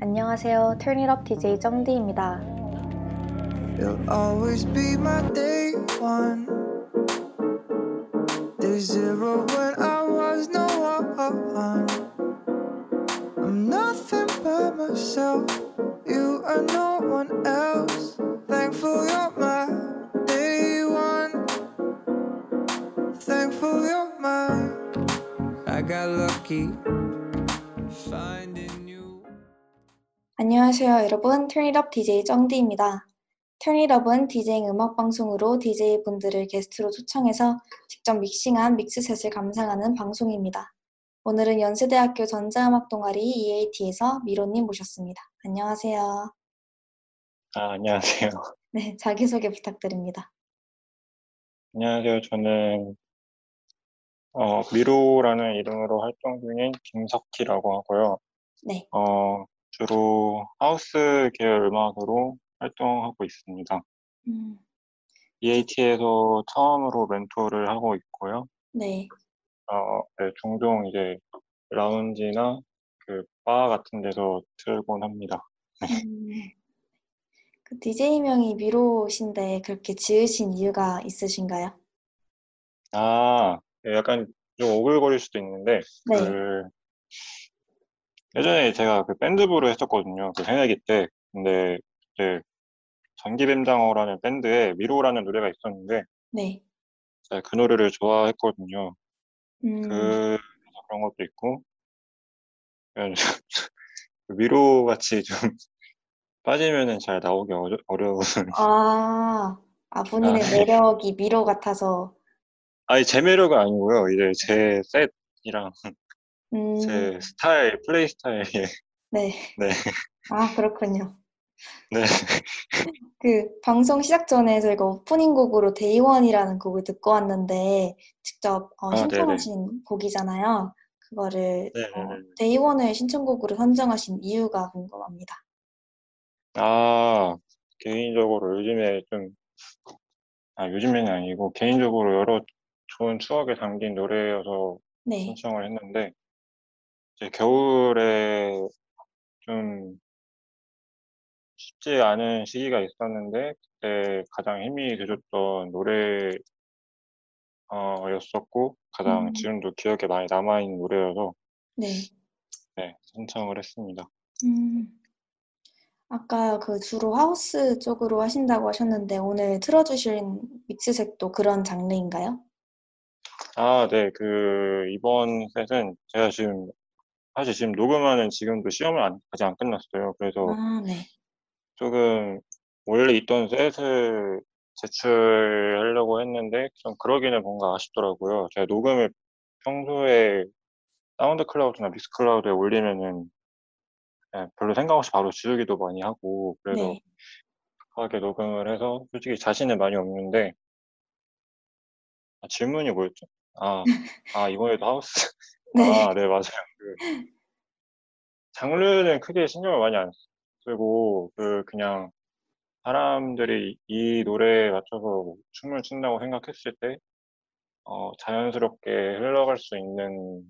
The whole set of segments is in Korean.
안녕하세요. 턴잇업 DJ 정디입니다. You'll always be my day one. Day zero when I was no one. I'm nothing but myself. You are no one else. Thankful you're my day one. Thankful you're mine. I got lucky 안녕하세요, 여러분. 턴잇업 DJ 정디입니다. 턴잇업은 디제잉 음악 방송으로 DJ 분들을 게스트로 초청해서 직접 믹싱한 믹스셋을 감상하는 방송입니다. 오늘은 연세대학교 전자음악 동아리 EAT에서 미로님 모셨습니다. 안녕하세요. 아, 안녕하세요. 네, 자기소개 부탁드립니다. 안녕하세요. 저는 어, 미로라는 이름으로 활동 중인 김석희라고 하고요. 네, 어, 주로 하우스 계열 음악으로 활동하고 있습니다. 음, EAT에서 처음으로 멘토를 하고 있고요. 네, 어, 네, 종종 이제 라운지나 그 바 같은 데서 틀곤 합니다. 음, 그 DJ명이 미로신데 그렇게 지으신 이유가 있으신가요? 아, 네, 약간 좀 오글거릴 수도 있는데, 네. 그, 예전에 제가 그 밴드부를 했었거든요. 그 새내기 때. 근데 이제 전기뱀장어라는 밴드에 미로라는 노래가 있었는데, 네, 제가 그 노래를 좋아했거든요. 음, 그, 그런 것도 있고, 그냥 미로 같이 좀 빠지면은 잘 나오기 어려, 어려운. 아, 아, 본인의 아, 네. 매력이 미로 같아서, 아니, 제 매력은 아니고요. 이제 제 셋이랑 음, 제 스타일, 플레이 스타일이. 네. 네, 아, 그렇군요. 네. 그 방송 시작 전에 저희가 오프닝 곡으로 Day One이라는 곡을 듣고 왔는데 직접 어, 아. 신청하신 곡이잖아요. 그거를 어, 네네네. 데이원을 신청곡으로 선정하신 이유가 궁금합니다. 아, 개인적으로 요즘에 좀, 아, 요즘에는 아니고, 개인적으로 여러 좋은 추억에 담긴 노래여서 네, 신청을 했는데, 이제 겨울에 좀 쉽지 않은 시기가 있었는데, 그때 가장 힘이 되줬던 노래, 어, 였었고, 가장 음, 지금도 기억에 많이 남아있는 노래여서, 네. 네, 신청을 했습니다. 음, 아까 그 주로 하우스 쪽으로 하신다고 하셨는데 오늘 틀어주신 믹스색도 그런 장르인가요? 아, 네, 그, 이번 셋은 제가 지금, 사실 지금 녹음하는 지금도 시험을 안- 아직 안 끝났어요. 그래서 아, 네. 조금, 원래 있던 셋을 제출하려고 했는데, 좀 그러기는 뭔가 아쉽더라고요. 제가 녹음을 평소에 사운드 클라우드나 믹스 클라우드에 올리면은, 그냥 별로 생각 없이 바로 지우기도 많이 하고, 그래서 네. 급하게 녹음을 해서, 솔직히 자신은 많이 없는데, 아, 질문이 뭐였죠? 아, 아, 이번에도 하우스. 네. 아, 네, 맞아요. 그, 장르는 크게 신경을 많이 안 쓰고, 그, 그냥 사람들이 이 노래에 맞춰서 뭐 춤을 춘다고 생각했을 때, 어, 자연스럽게 흘러갈 수 있는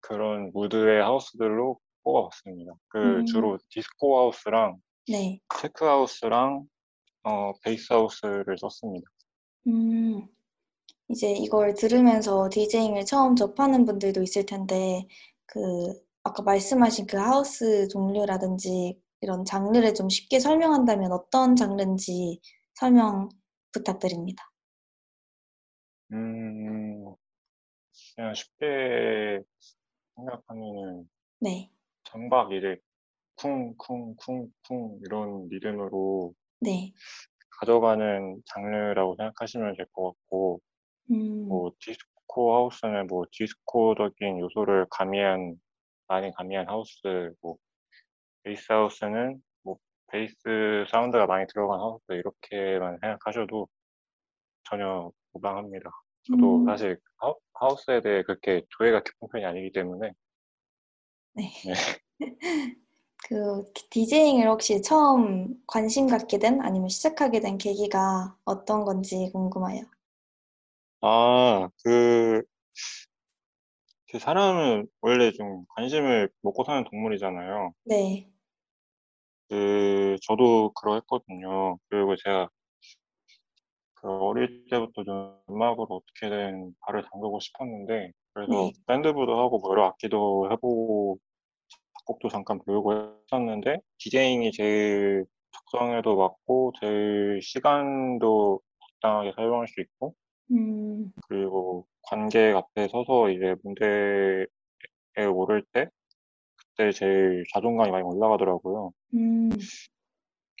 그런 무드의 house들로 뽑아봤습니다. 그, 음, 주로 disco house랑 네. tech house랑, 어, bass house를 썼습니다. 음, 이제 이걸 들으면서 디제잉을 처음 접하는 분들도 있을 텐데, 그, 아까 말씀하신 그 하우스 종류라든지 이런 장르를 좀 쉽게 설명한다면 어떤 장르인지 설명 부탁드립니다. 음, 그냥 쉽게 생각하면은, 네, 장박 이제 쿵쿵쿵쿵 이런 리듬으로 네. 가져가는 장르라고 생각하시면 될 것 같고, 음, 뭐 디스코 하우스는 뭐 디스코적인 요소를 가미한 많이 가미한 하우스, 뭐 베이스 하우스는 뭐 베이스 사운드가 많이 들어간 하우스 이렇게만 생각하셔도 전혀 무방합니다. 저도 음, 사실 하우, 하우 스에 대해 그렇게 조예가 깊은 편이 아니기 때문에 네. 네. 그 디제잉을 혹시 처음 관심 갖게 된 아니면 시작하게 된 계기가 어떤 건지 궁금해요. 아, 그 사람은 원래 좀 관심을 먹고 사는 동물이잖아요. 네. 그 저도 그러했거든요. 그리고 제가 그 어릴 때부터 좀 음악으로 어떻게든 발을 담그고 싶었는데 그래서 네. 밴드부도 하고 뭐 여러 악기도 해보고 작곡도 잠깐 배우고 했었는데 디제잉이 제일 적성에도 맞고 제일 시간도 적당하게 사용할 수 있고 음, 그리고 관객 앞에 서서 이제 무대에 오를 때 그때 제일 자존감이 많이 올라가더라고요. 음,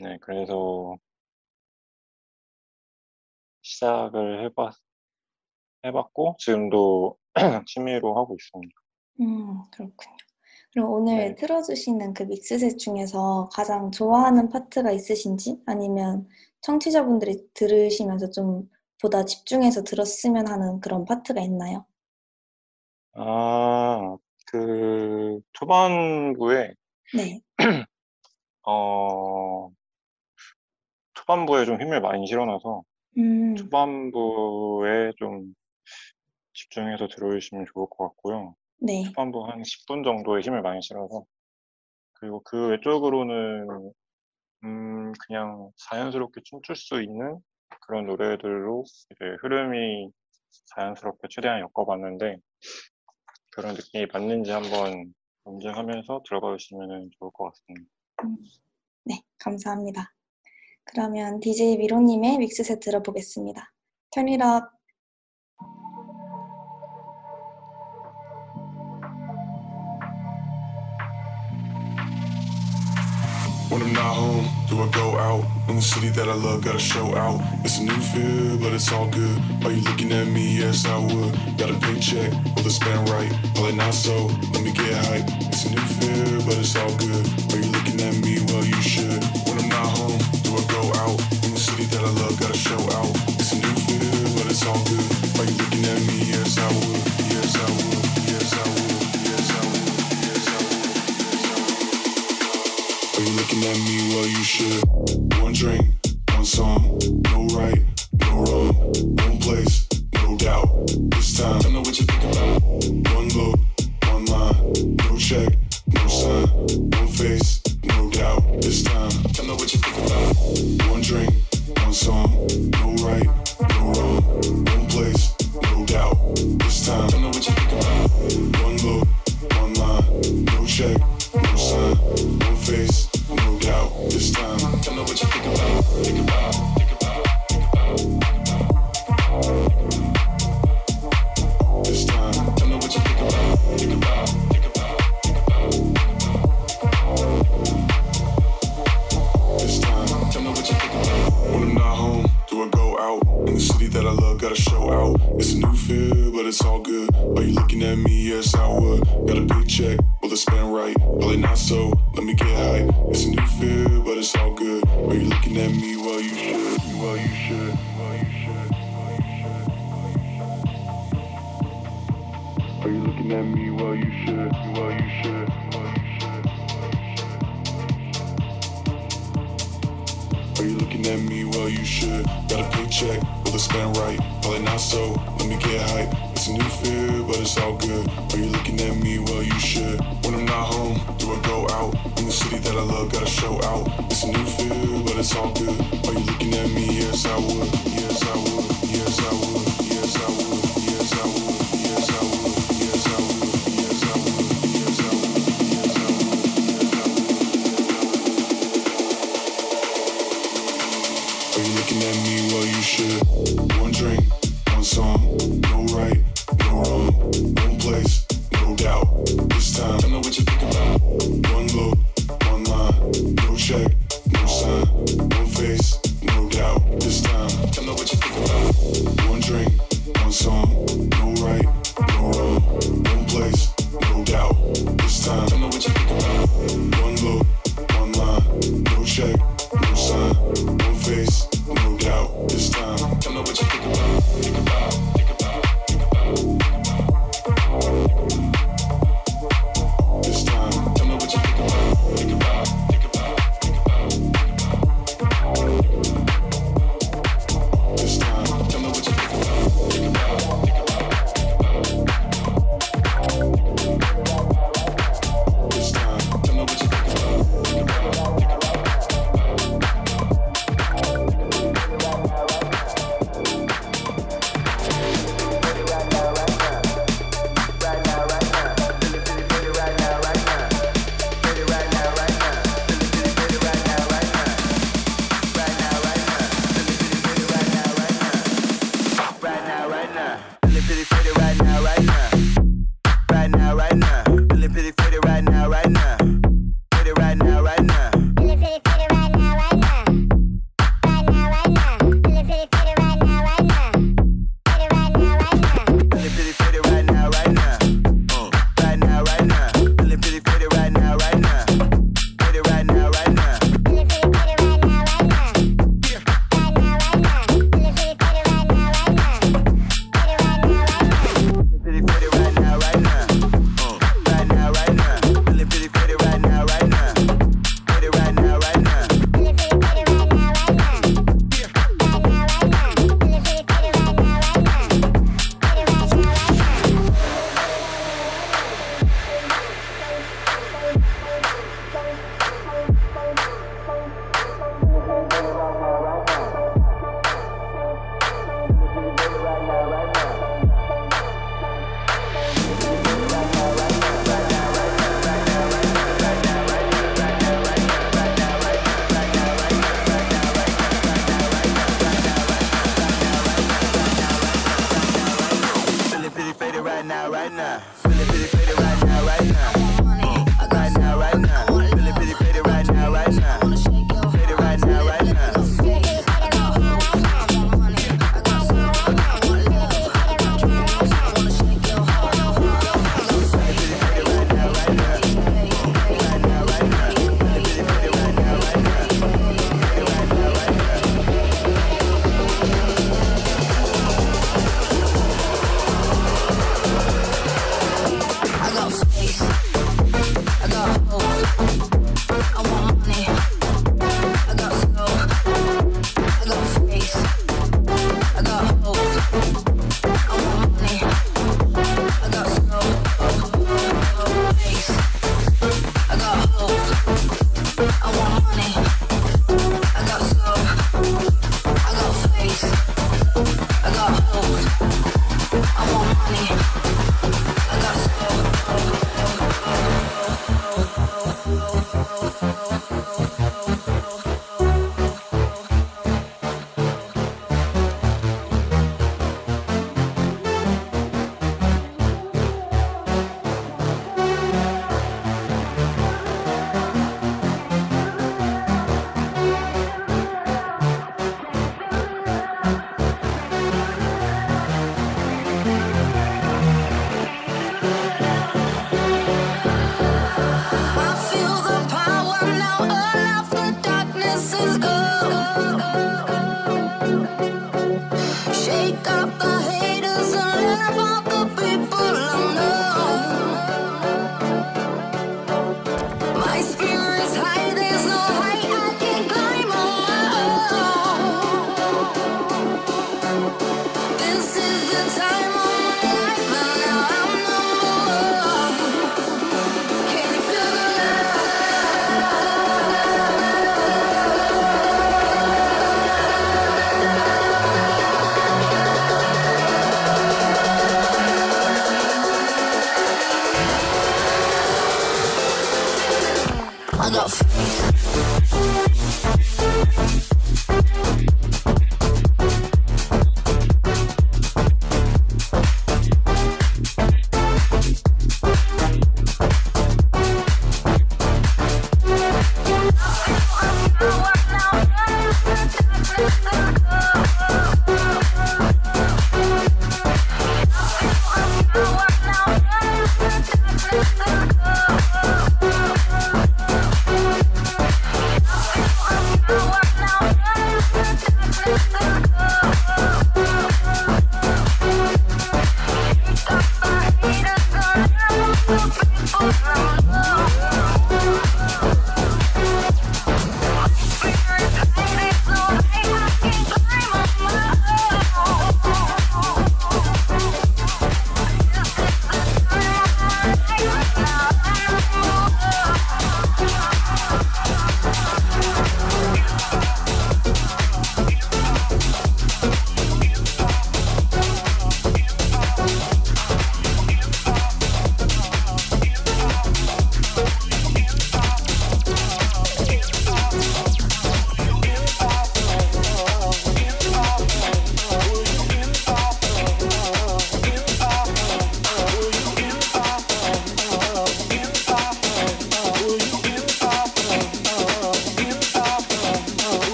네, 그래서 시작을 해봤, 해봤고 지금도 취미로 하고 있습니다. 음, 그렇군요. 그럼 오늘 네. 틀어주시는 그 믹스셋 중에서 가장 좋아하는 파트가 있으신지 아니면 청취자분들이 들으시면서 좀 보다 집중해서 들었으면 하는 그런 파트가 있나요? 아, 그 초반부에 네. 어 초반부에 좀 힘을 많이 실어놔서 음, 초반부에 좀 집중해서 들어주시면 좋을 것 같고요. 네. 초반부 한 10분 정도의 힘을 많이 실어서 그리고 그 외적으로는 음 그냥 자연스럽게 춤출 수 있는 그런 노래들로 이제 흐름이 자연스럽게 최대한 엮어봤는데 그런 느낌이 맞는지 한번 검증하면서 들어가 주시면 좋을 것 같습니다. 음, 네, 감사합니다. 그러면 DJ 미로님의 믹스셋 들어보겠습니다. Turn it up. Do I go out? In the city that I love, gotta show out. It's a new feel, but it's all good. Are you looking at me? Yes, I would. Got a paycheck, will it spend right? Probably not so, let me get hype. It's a new feel, but it's all good. Are you looking at me? Well, you should. When I'm not home, do I go out? In the city that I love, gotta show out. It's a new feel, but it's all good. Are you looking at me? Yes, I would. Yes, I would. At me? Well, you should. One drink, one song, no right, no wrong, one place, no doubt. This time, tell know what you think about. One look, one line, no check, no sign, one face, no doubt. This time, tell me what you think about. One drink, one song, no right, no wrong, one place, no doubt. This time,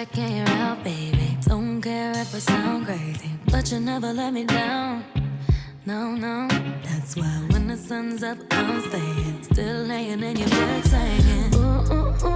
I can't help, baby. Eh? Don't care if I sound crazy, but you never let me down. No, no, that's why when the sun's up, I'm staying, still laying in your bed, saying, ooh, ooh, ooh.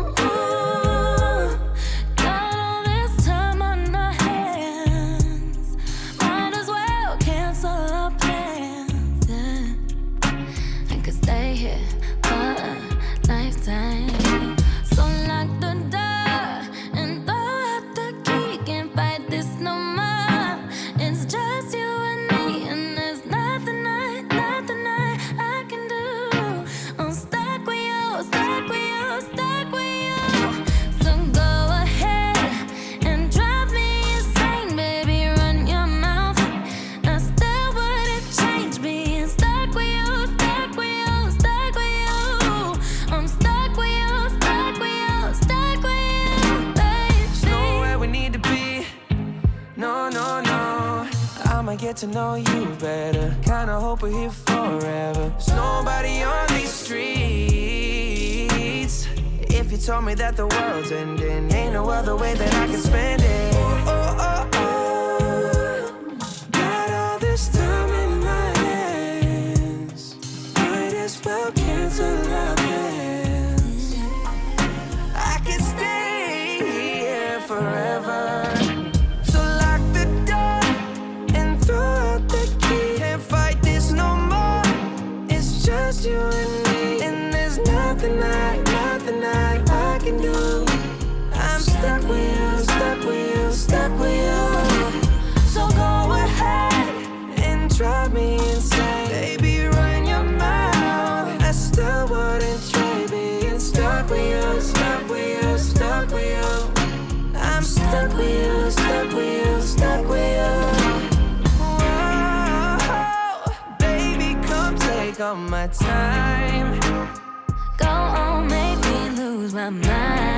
my mind.